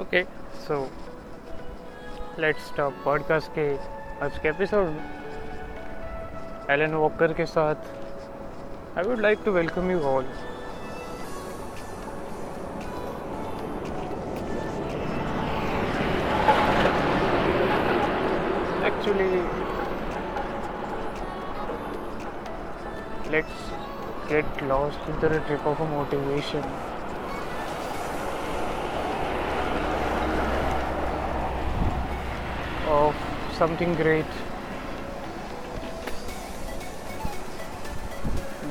Okay so let's stop podcast के आज के एपिसोड एलन वॉकर के साथ। I would like to welcome you all actually, let's get lost into the trip of motivation something great.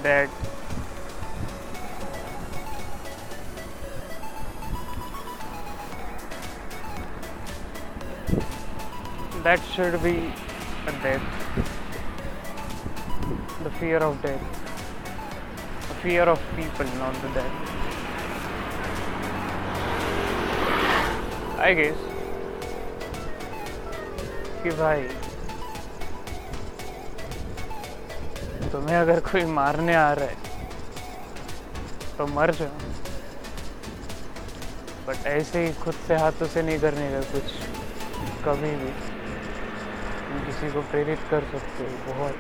That that should be a death. The fear of death. The fear of people not the death. I guess कि भाई, तुम्हें अगर कोई मारने आ रहा है तो मर जाओ। बट ऐसे ही खुद से हाथों से नहीं करने का कुछ, कभी भी। तुम किसी को प्रेरित कर सकते हो, बहुत।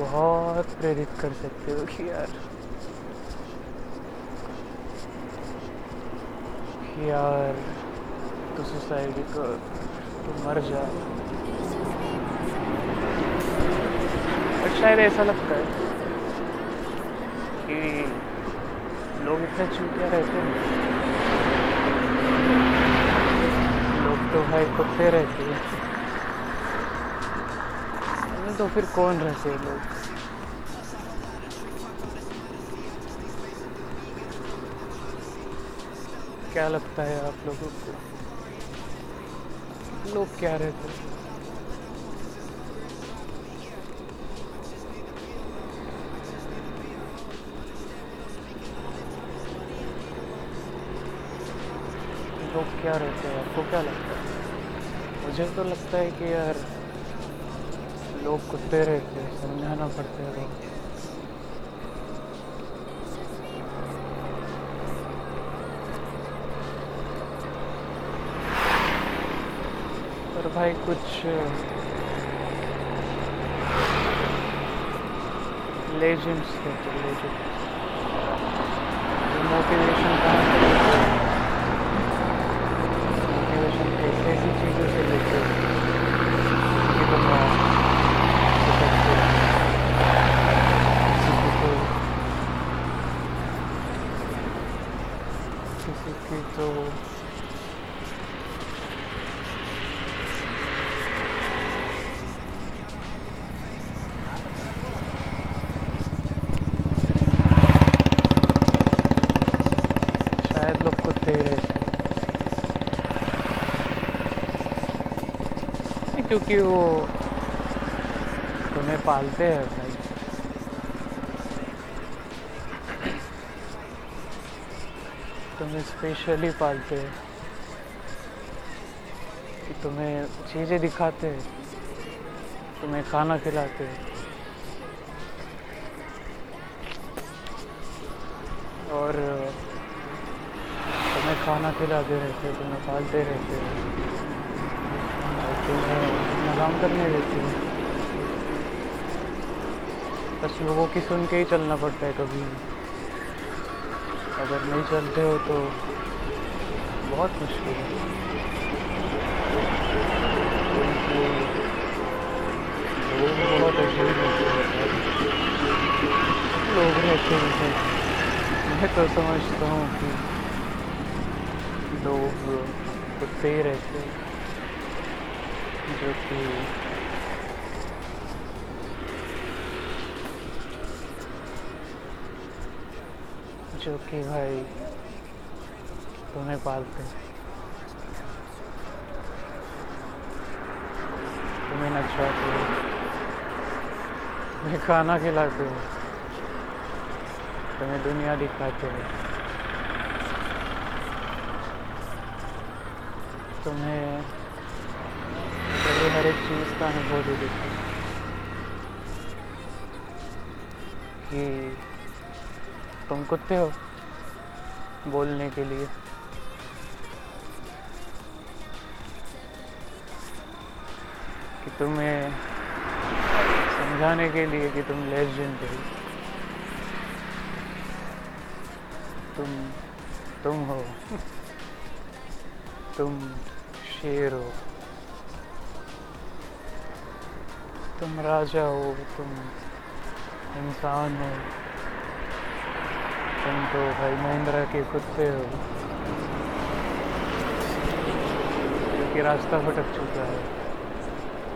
बहुत प्रेरित कर सकते हो कि यार यार तो सोसाइटी को तो मर जा। बट शायद ऐसा लगता है कि लोग इतने चूतिया रहते हैं। लोग तो भाई कुत्ते रहते हैं। तो फिर कौन रहते हैं लोग? क्या लगता है आप लोगों को? लोग क्या रहते हैं लोग क्या रहते हैं आपको क्या लगता है? मुझे तो लगता है कि यार लोग कुत्ते रहते हैं समझाना पड़ता है लोग भाई कुछ लेजेंड्स थे तो लेजेंड्स मोटिवेशन कहाँ से लेते हैं मोटिवेशन ऐसी ऐसी चीज़ों से लेते हैं कि तुम सकते किसी को किसी की तो शायद लोग कुत्ते ही रहते हैं क्योंकि वो तुम्हें पालते हैं भाई। तुम्हें स्पेशली पालते हैं। कि तुम्हें चीज़ें दिखाते हैं। तुम्हें खाना खिलाते हैं। और, तुम्हें खाना खिलाते रहते तुम्हें पालते रहते तुम्हें काम करने देते हैं बस लोगों की सुन के ही चलना पड़ता है कभी। अगर नहीं चलते हो तो बहुत मुश्किल है। क्योंकि लोग बहुत अच्छे होते हैं। मैं तो समझता हूँ कि लोग कुत्ते ही रहते हैं। जो कि भाई तुम्हें पालते तुम्हें नचवाते हो तुम्हें खाना खिलाते हो तुम्हें दुनिया दिखाते हैं तुम्हें हर एक चीज़ का है भी देखते कि तुम कुत्ते हो, बोलने के लिए। कि तुम्हें समझाने के लिए कि तुम लेजेंड हो। तुम तुम हो। तुम शेर हो। तुम राजा हो, तुम इंसान हो। तुम तो भाई महिंद्रा के कुत्ते हो। क्योंकि रास्ता भटक चुका है,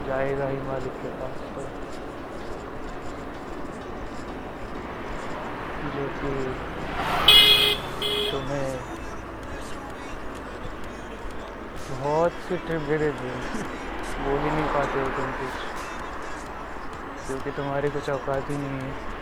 जाएगा ही मालिक के पास तो जो कि तुम्हें बहुत सी ट्रिप दे देते बोल ही नहीं पाते हो तुम कुछ। क्योंकि तुम्हारी कुछ औकात ही नहीं है।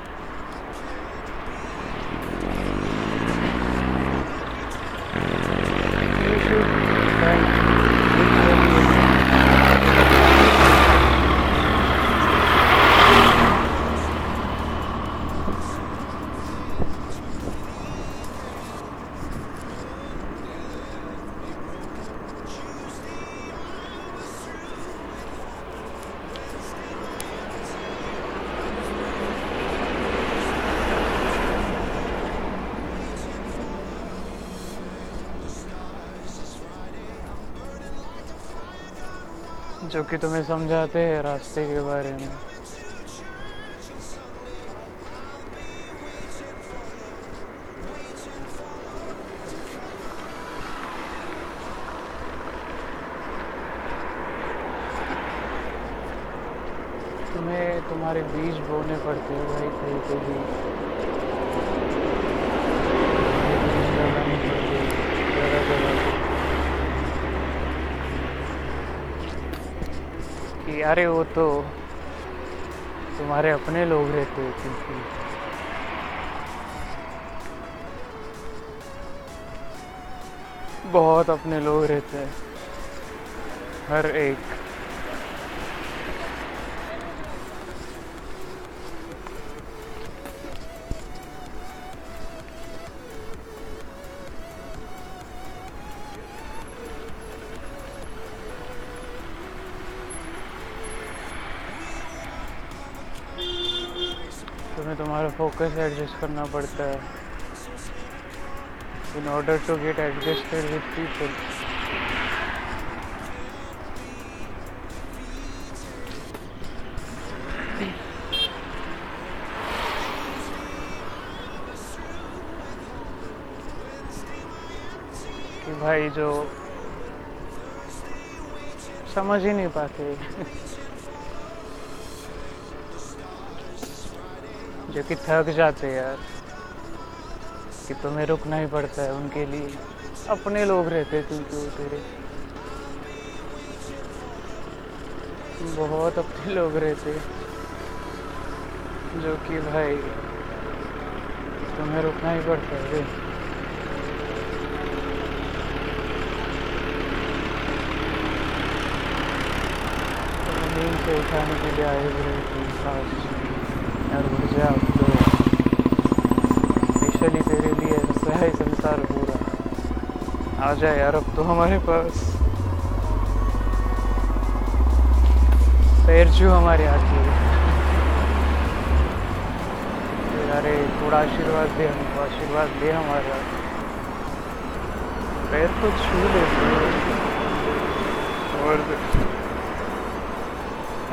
जो कि तुम्हें समझाते हैं रास्ते के बारे में। तुम्हें तुम्हारे बीज बोने पड़ते हैं भाई कहीं पे भी बीज लगाने पड़ते हैं जगह जगह पे कि अरे वो तो तुम्हारे अपने लोग रहते हैं क्योंकि। बहुत अपने लोग रहते हैं। हर एक। तुम्हें तुम्हारा फोकस एडजस्ट करना पड़ता है। In order to get adjusted with people भाई जो समझ ही नहीं पाते। जो कि थक जाते यार, कि तुम्हें रुकना ही पड़ता है उनके लिए। अपने लोग रहते क्योंकि वो तेरे। बहुत अपने लोग रहते जो कि भाई तुम्हें रुकना ही पड़ता है। उठाने के लिए आए हुए थे यार उठ जा स्पेशली तेरे लिए ऐसा संसार पूरा। आ जाए यार अब तो हमारे पास। पैर छू हमारे आके अरे, थोड़ा आशीर्वाद दे हमको आशीर्वाद दे हमारा पैर तो छू लेते और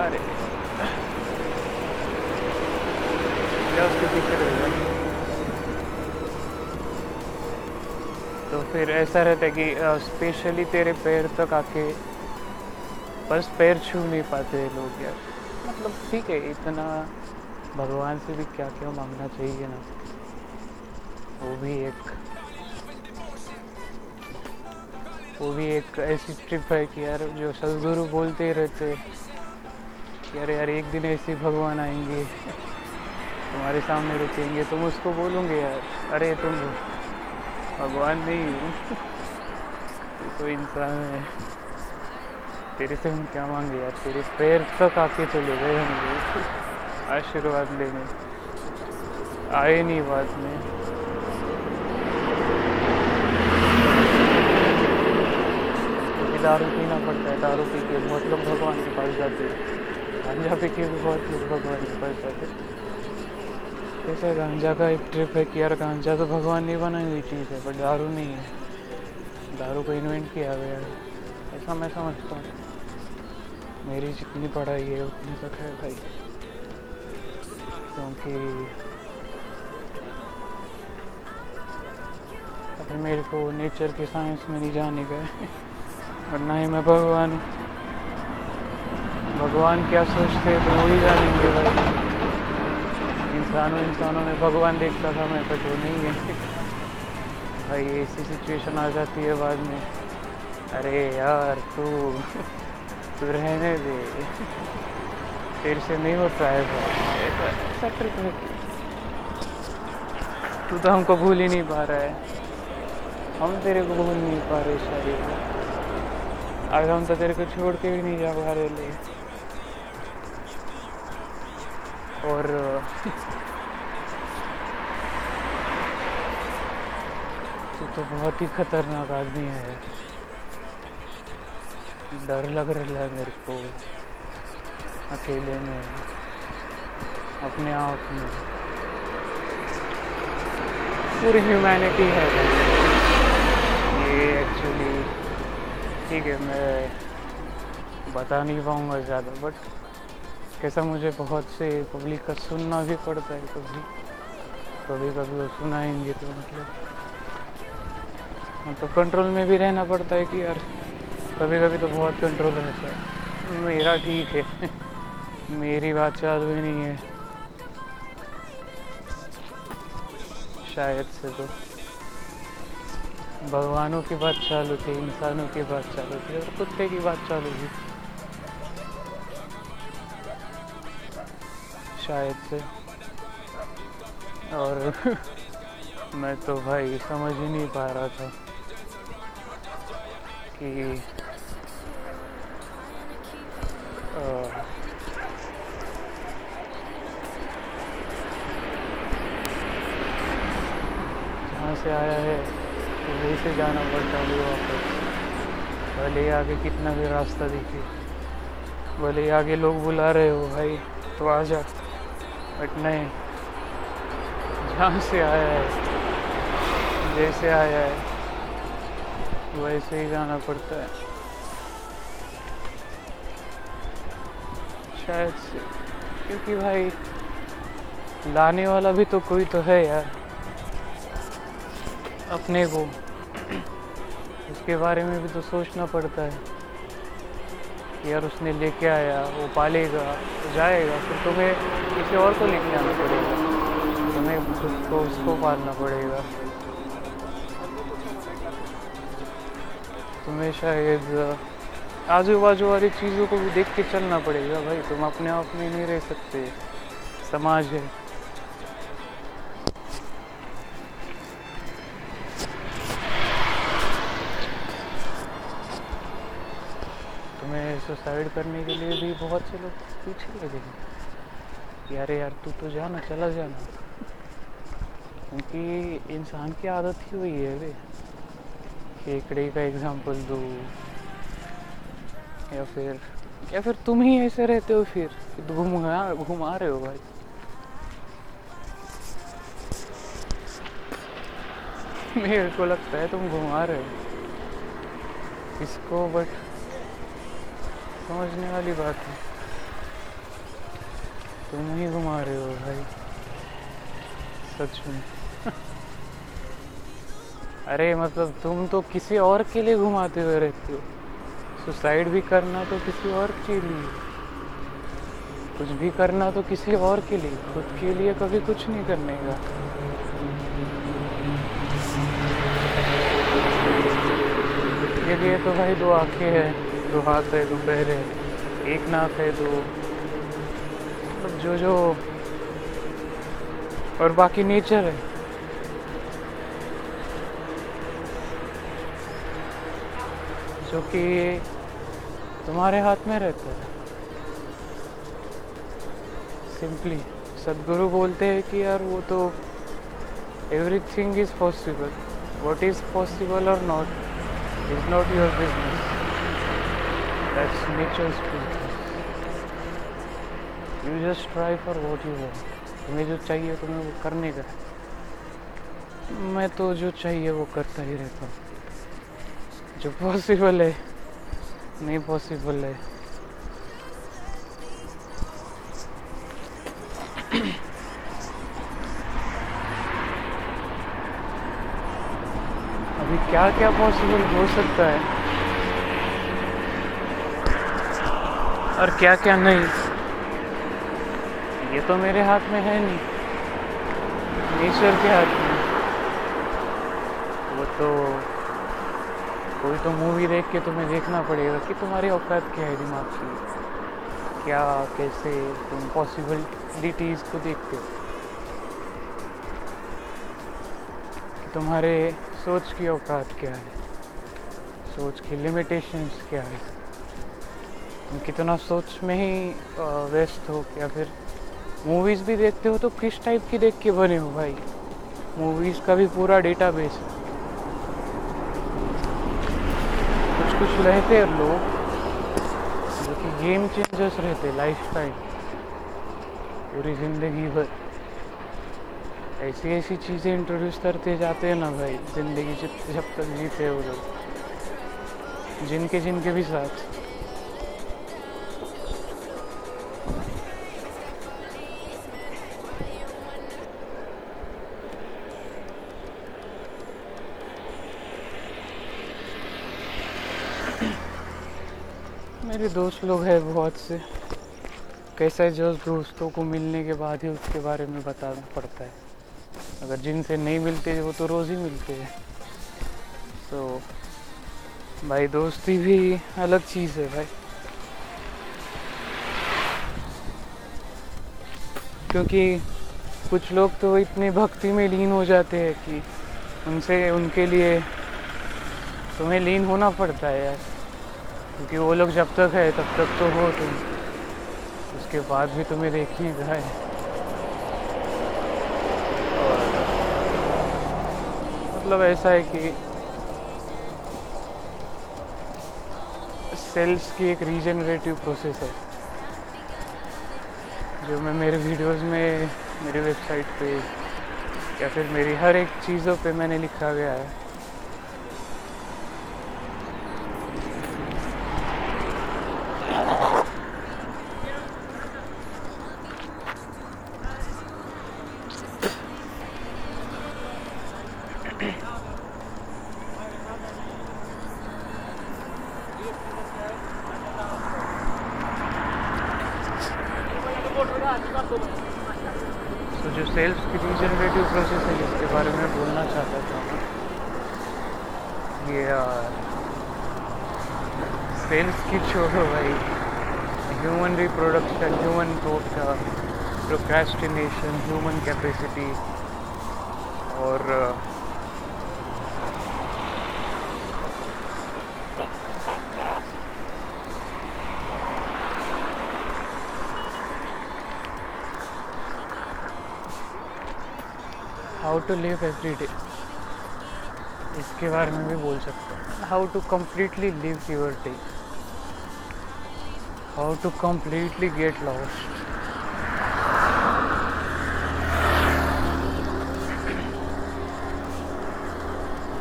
अरे। उसके पीछे तो फिर ऐसा रहता है कि स्पेशली तेरे पैर तक आके बस पैर छू नहीं पाते लोग यार मतलब ठीक है इतना भगवान से भी क्या क्या मांगना चाहिए ना वो भी एक वो भी एक ऐसी ट्रिप है कि यार जो सदगुरु बोलते ही रहते यार यार एक दिन ऐसे भगवान आएँगे तुम्हारे सामने रुकेंगे, तुम उसको बोलोगे, यार, अरे तुम भगवान नहीं तो इंसान है। तेरे से हम क्या मांगे यार? तेरे पैर तक आके चले गए हम लोग। आशीर्वाद लेने। आए नहीं बात में। दारू पीना पड़ता है, दारू पी के बहुत लोग भगवान के पास जाते हैं। गांजा पी के भी बहुत लोग भगवान के पास जाते हैं। जैसे गांजा का एक ट्रिप है कि यार गांजा तो भगवान ने बनाई हुई चीज़ है पर दारू नहीं है। दारू को इन्वेंट किया गया है ऐसा मैं समझता हूँ। मेरी जितनी पढ़ाई है, उतनी तक है भाई। क्योंकि अभी मेरे को नेचर के साइंस में नहीं जाने का और ना ही मैं भगवान भगवान क्या सोचते तो वही जानेंगे भाई। इंसानों इंसानों में भगवान देखता था मैं पर जो नहीं है। भाई ऐसी सिचुएशन आ जाती है बाद में। अरे यार तू तू रहने दे। तेरे से नहीं होता है। ऐसा ट्रिक है तू तो हमको भूल ही नहीं पा रहा है। हम तेरे को भूल नहीं पा रहे शायद आज हम तो तेरे को छोड़ के भी नहीं जा पा रहे ले। और तू तो बहुत ही खतरनाक आदमी है। डर लग रहा है मेरे को। अकेले में। अपने आप में। पूरी ह्यूमैनिटी है। ये एक्चुअली ठीक है, मैं बता नहीं पाऊँगा ज़्यादा बट कैसा मुझे बहुत से पब्लिक का सुनना भी पड़ता है कभी। कभी कभी वो सुनाएँगे तो मतलब मतलब कंट्रोल में भी रहना पड़ता है कि यार कभी कभी तो बहुत कंट्रोल है मेरा ठीक है। मेरी बात चालू ही नहीं है। शायद से तो। भगवानों की बात चालू थी, इंसानों की बात चालू थी और कुत्ते की बात चालू थी। शायद से। और मैं तो भाई समझ ही नहीं पा रहा था। कि जहाँ से आया है तो वहीं से जाना पड़ता है वापस। भले ही आगे कितना भी रास्ता दिखे, भले ही आगे लोग बुला रहे हो, भाई तो आ जा। बट नहीं, जहाँ से आया है, जैसे आया है वैसे ही जाना पड़ता है। शायद से, क्योंकि भाई, लाने वाला भी तो कोई तो है यार। अपने को। उसके बारे में भी तो सोचना पड़ता है। कि यार उसने लेके आया, वो पालेगा, जाएगा, फिर तुम्हें किसी और को लेके आना पड़ेगा। तुम्हें उसको उसको पालना पड़ेगा। तुम्हें शायद आजू बाजू वाली चीज़ों को भी देख के चलना पड़ेगा भाई। तुम अपने आप में नहीं रह सकते। समाज है। तुम्हें सुसाइड करने के लिए भी बहुत से लोग पीछे लगेंगे यार यार, तू तो जाना, चला जाना। क्योंकि इंसान की आदत ही हुई है वे केकड़े का एग्ज़ाम्पल दो। या फिर या फिर तुम ही ऐसे रहते हो फिर? तो घुमा घुमा रहे हो भाई। मेरे को लगता है तुम घुमा रहे हो। इसको बट समझने वाली बात है। तुम ही घुमा रहे हो भाई। सच में। अरे मतलब तुम तो किसी और के लिए घुमाते हुए रहते हो। सुसाइड भी करना तो किसी और के लिए। कुछ भी करना तो किसी और के लिए। खुद के लिए कभी कुछ नहीं करने का। के लिए तो भाई दो आँखें हैं, दो हाथ है, दो पैर है, एक नाक है, दो। मतलब जो जो और बाकी नेचर है। जो कि तुम्हारे हाथ में रहता है। सिंपली सदगुरु बोलते हैं कि यार वो तो every thing is possible what is possible और not is not your business nature's truth. You just try for what you want. तुम्हें जो चाहिए तुम्हें वो करने का मैं तो जो चाहिए वो करता ही रहता हूँ। जो पॉसिबल है, नहीं पॉसिबल है। अभी क्या क्या पॉसिबल हो सकता है? और क्या क्या नहीं? ये तो मेरे हाथ में है नहीं। नेचर के हाथ में। वो तो कोई तो मूवी देख के तुम्हें देखना पड़ेगा कि तुम्हारी औकात क्या है दिमाग की? क्या, कैसे तुम पॉसिबिलिटीज़ को देखते हो? तुम्हारे सोच की औकात क्या है? सोच की लिमिटेशंस क्या है? तुम कितना सोच में ही व्यस्त हो या फिर मूवीज़ भी देखते हो तो किस टाइप की देख के बने हो भाई? मूवीज़ का भी पूरा डेटाबेस है। कुछ रहते हैं लोग जो कि गेम चेंजर्स रहते लाइफ टाइम पूरी ज़िंदगी भर। ऐसी ऐसी चीज़ें इंट्रोड्यूस करते जाते हैं ना भाई, ज़िंदगी जब जब तक जीते वो लोग। जिनके जिनके भी साथ। मेरे दोस्त लोग हैं बहुत से। कैसा है जो दोस्तों को मिलने के बाद ही उसके बारे में बताना पड़ता है। अगर जिनसे नहीं मिलते वो तो रोज़ ही मिलते हैं। तो भाई दोस्ती भी अलग चीज़ है भाई। क्योंकि कुछ लोग तो इतने भक्ति में लीन हो जाते हैं कि उनसे, उनके लिए तुम्हें लीन होना पड़ता है यार। क्योंकि वो लोग जब तक है, तब तक तो हो तुम। उसके बाद भी तुम्हें देखने का है। मतलब ऐसा है कि सेल्स की एक रीजनरेटिव प्रोसेस है। जो मैं मेरे वीडियोस में, मेरी वेबसाइट पे या फिर मेरी हर एक चीज़ों पे मैंने लिखा गया है तो जो सेल्स की रीजनरेटिव प्रोसेस है जिसके बारे में बोलना चाहता था ये सेल्स की छोड़ो भाई ह्यूमन रिप्रोडक्शन ह्यूमन ग्रोथ का प्रोक्रेस्टिनेशन ह्यूमन कैपेसिटी और how to live every day इसके बारे में भी बोल सकते हैं। How to completely live your day how to completely get lost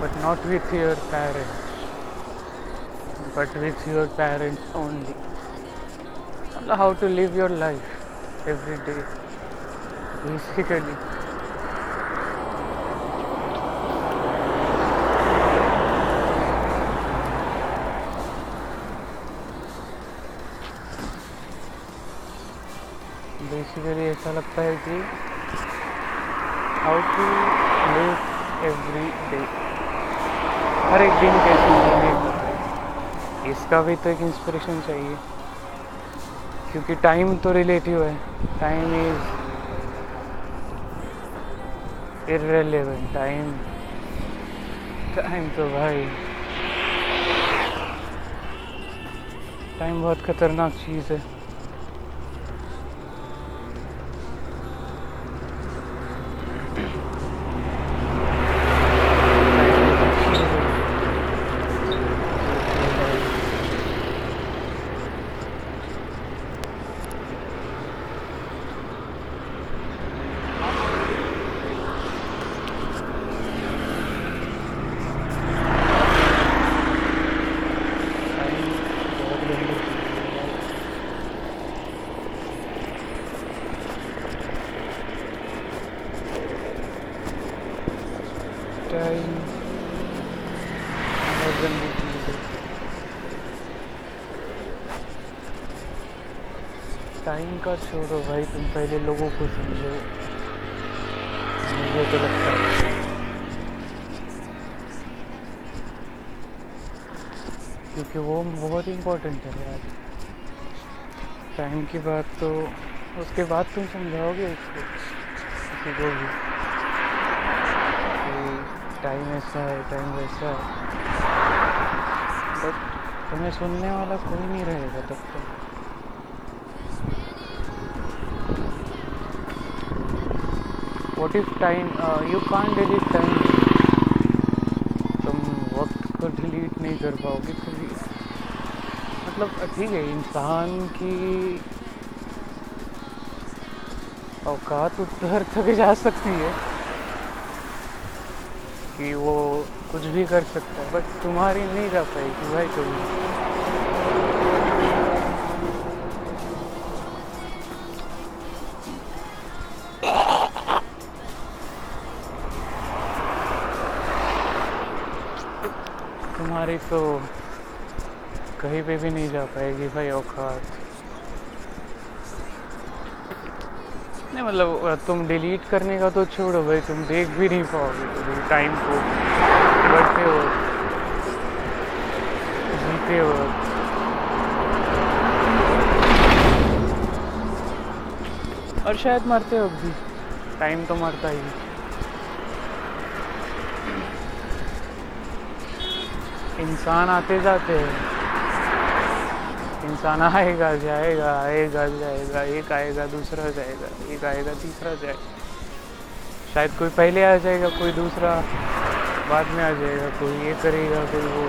but not with your parents but with your parents only how to live your life every day basically ऐसा लगता है कि how to live every day हर एक दिन कैसे जीने इसका भी तो एक इंस्पिरेशन चाहिए, क्योंकि टाइम तो रिलेटिव है। Time is irrelevant time time तो भाई टाइम बहुत खतरनाक चीज़ है गंदी चीज़ है टाइम का छोड़ो भाई, तुम पहले लोगों को समझो। मुझे तो लगता है। क्योंकि वो बहुत इम्पोर्टेंट है यार। टाइम की बात तो उसके बाद तुम समझाओगे उसको, किसी को भी। टाइम ऐसा है, टाइम वैसा है। बट तुम्हें सुनने वाला कोई नहीं रहेगा तब तक what if time you you can't time तुम वक्त को डिलीट नहीं कर पाओगे कभी। मतलब ठीक है, इंसान की औकात उस हर तक जा सकती है। कि वो कुछ भी कर सकता है, बट तुम्हारी नहीं जा पाएगी भाई कभी तुम्हारी तो कहीं पे भी नहीं जा पाएगी भाई औकात। नहीं मतलब तुम डिलीट करने का तो छोड़ो भाई, तुम देख भी नहीं पाओगे कभी टाइम को। बढ़ते हो। जीते हो। और शायद मरते हो भी टाइम तो मरता ही। इंसान आते जाते हैं। इंसान आएगा, जाएगा आएगा, जाएगा, एक आएगा, दूसरा जाएगा, एक आएगा, तीसरा जाएगा। शायद कोई पहले आ जाएगा, कोई दूसरा, बाद में आ जाएगा, कोई ये करेगा, कोई वो।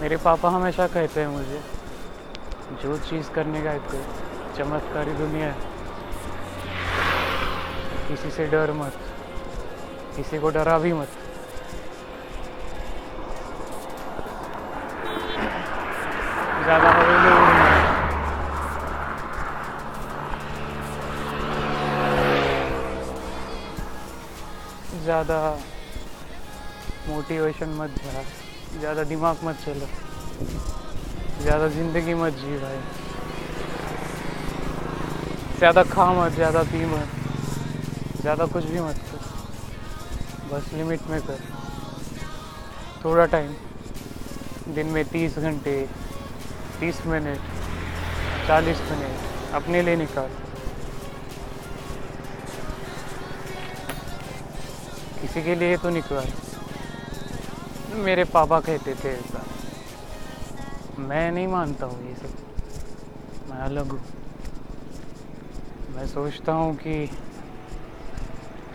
मेरे पापा हमेशा कहते हैं मुझे, जो चीज़ करने का एक चमत्कारी दुनिया है किसी से डर मत। किसी को डरा भी मत। ज़्यादा हवेली ज़्यादा मोटिवेशन मत जा। ज़्यादा दिमाग मत चलो। ज़्यादा ज़िंदगी मत जी भाई। ज़्यादा खा मत, ज़्यादा पी मत। ज़्यादा कुछ भी मत कर। बस लिमिट में कर। थोड़ा टाइम दिन में तीस घंटे, तीस मिनट चालीस मिनट अपने लिए निकाल। किसी के लिए तो निकाल। मेरे पापा कहते थे ऐसा। मैं नहीं मानता हूँ ये सब। मैं अलग हूँ। मैं सोचता हूँ कि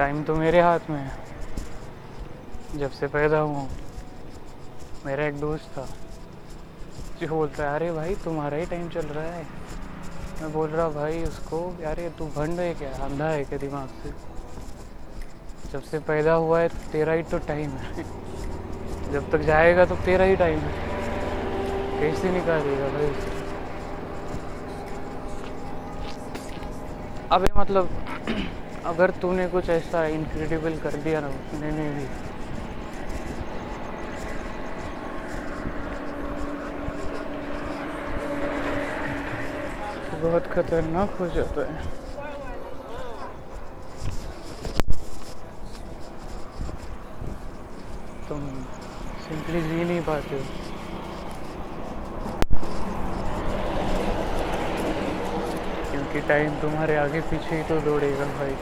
टाइम तो मेरे हाथ में है। जब से पैदा हुआ मेरा एक दोस्त था। जो बोलता है, अरे भाई, तुम्हारा ही टाइम चल रहा है। मैं बोल रहा, भाई, उसको, अरे, तू भंड है क्या? अंधा है क्या दिमाग से? जब से पैदा हुआ है, तेरा ही तो टाइम है। जब तक जाएगा तो तेरा ही टाइम है। कैसे निकालेगा भाई अबे मतलब अगर तूने कुछ ऐसा इनक्रेडिबल कर दिया ना, उसने ने भी। बहुत खतरनाक हो जाता है। तुम सिंपली जी नहीं पाते हो क्योंकि टाइम तुम्हारे आगे पीछे ही तो दौड़ेगा भाई।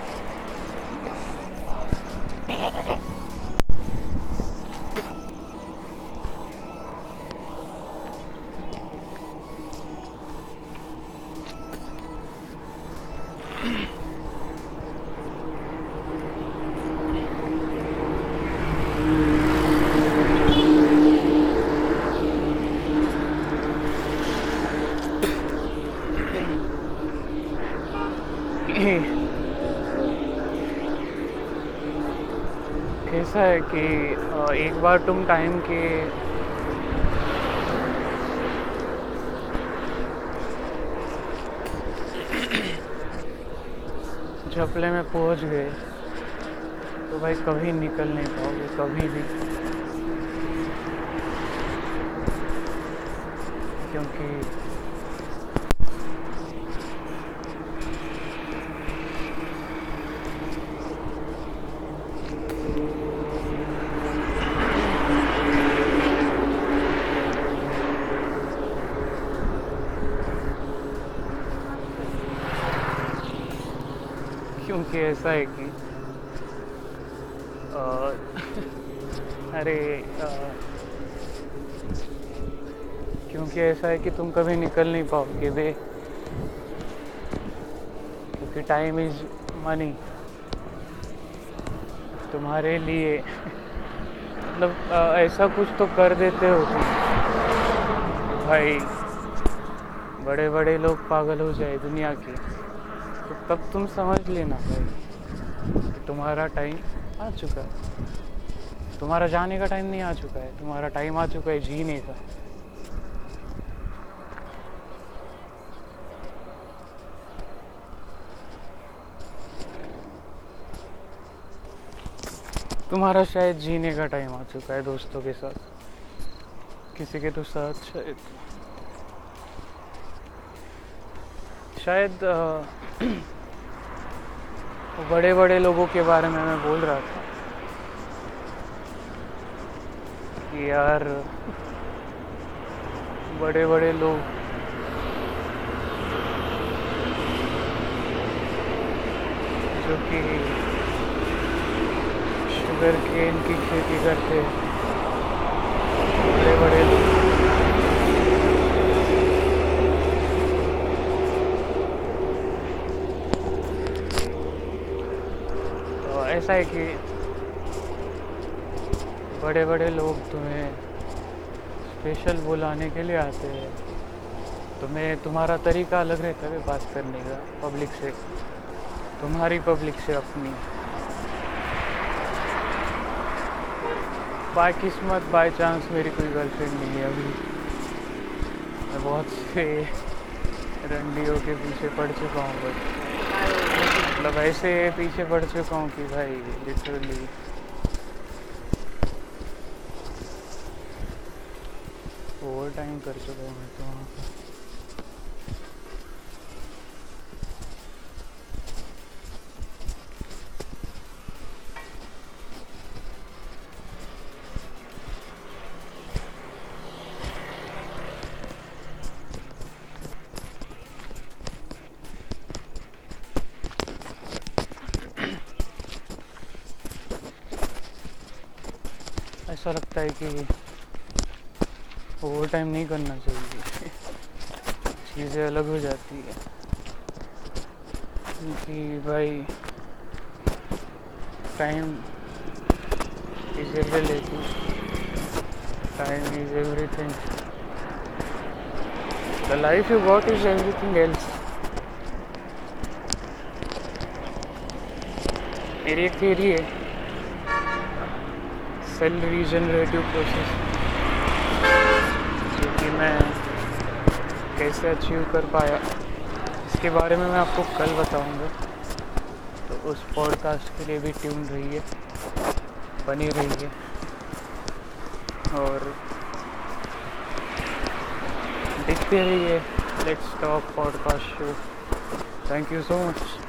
है कि एक बार तुम टाइम के झपले में पहुँच गए तो भाई कभी निकल नहीं पाओगे, कभी भी। क्योंकि क्योंकि ऐसा है कि आ, अरे क्योंकि ऐसा है कि तुम कभी निकल नहीं पाओगे बे क्योंकि टाइम इज़ मनी तुम्हारे लिए। मतलब ऐसा कुछ तो कर देते हो तुम। भाई बड़े बड़े लोग पागल हो जाए दुनिया के। तब तुम समझ लेना भाई, कि तुम्हारा टाइम आ चुका है। तुम्हारा जाने का टाइम नहीं आ चुका है, तुम्हारा टाइम आ चुका है जीने का तुम्हारा शायद जीने का टाइम आ चुका है दोस्तों के साथ। किसी के तो साथ शायद। शायद बड़े बड़े लोगों के बारे में मैं बोल रहा था। कि यार बड़े बड़े लोग जो कि शुगर केन की खेती करते बड़े बड़े लोग तो ऐसा है कि बड़े बड़े लोग तुम्हें स्पेशल बुलाने के लिए आते हैं। तुम्हें तुम्हारा तरीका अलग रहता है बात करने का पब्लिक से। तुम्हारी पब्लिक से अपनी। बाय किस्मत बाय चांस मेरी कोई गर्लफ्रेंड नहीं है अभी। मैं बहुत से रंडियों के पीछे पड़ चुका हूँ बट मतलब ऐसे पीछे पड़ चुका हूँ कि भाई लिटरली ओवर टाइम कर चुका हूँ मैं तो। ऐसा लगता है कि ओवर टाइम नहीं करना चाहिए। चीज़ें अलग हो जाती है। क्योंकि भाई time is relative time is everything the life you got is everything else मेरी एक थियरी है। सेल रीजनरेटिव प्रोसेस जो कि मैं कैसे अचीव कर पाया, इसके बारे में मैं आपको कल बताऊँगा। तो उस पॉडकास्ट के लिए भी ट्यून रहिए, बनी रहिए। और देखते रहिए let's talk podcast show thank you so much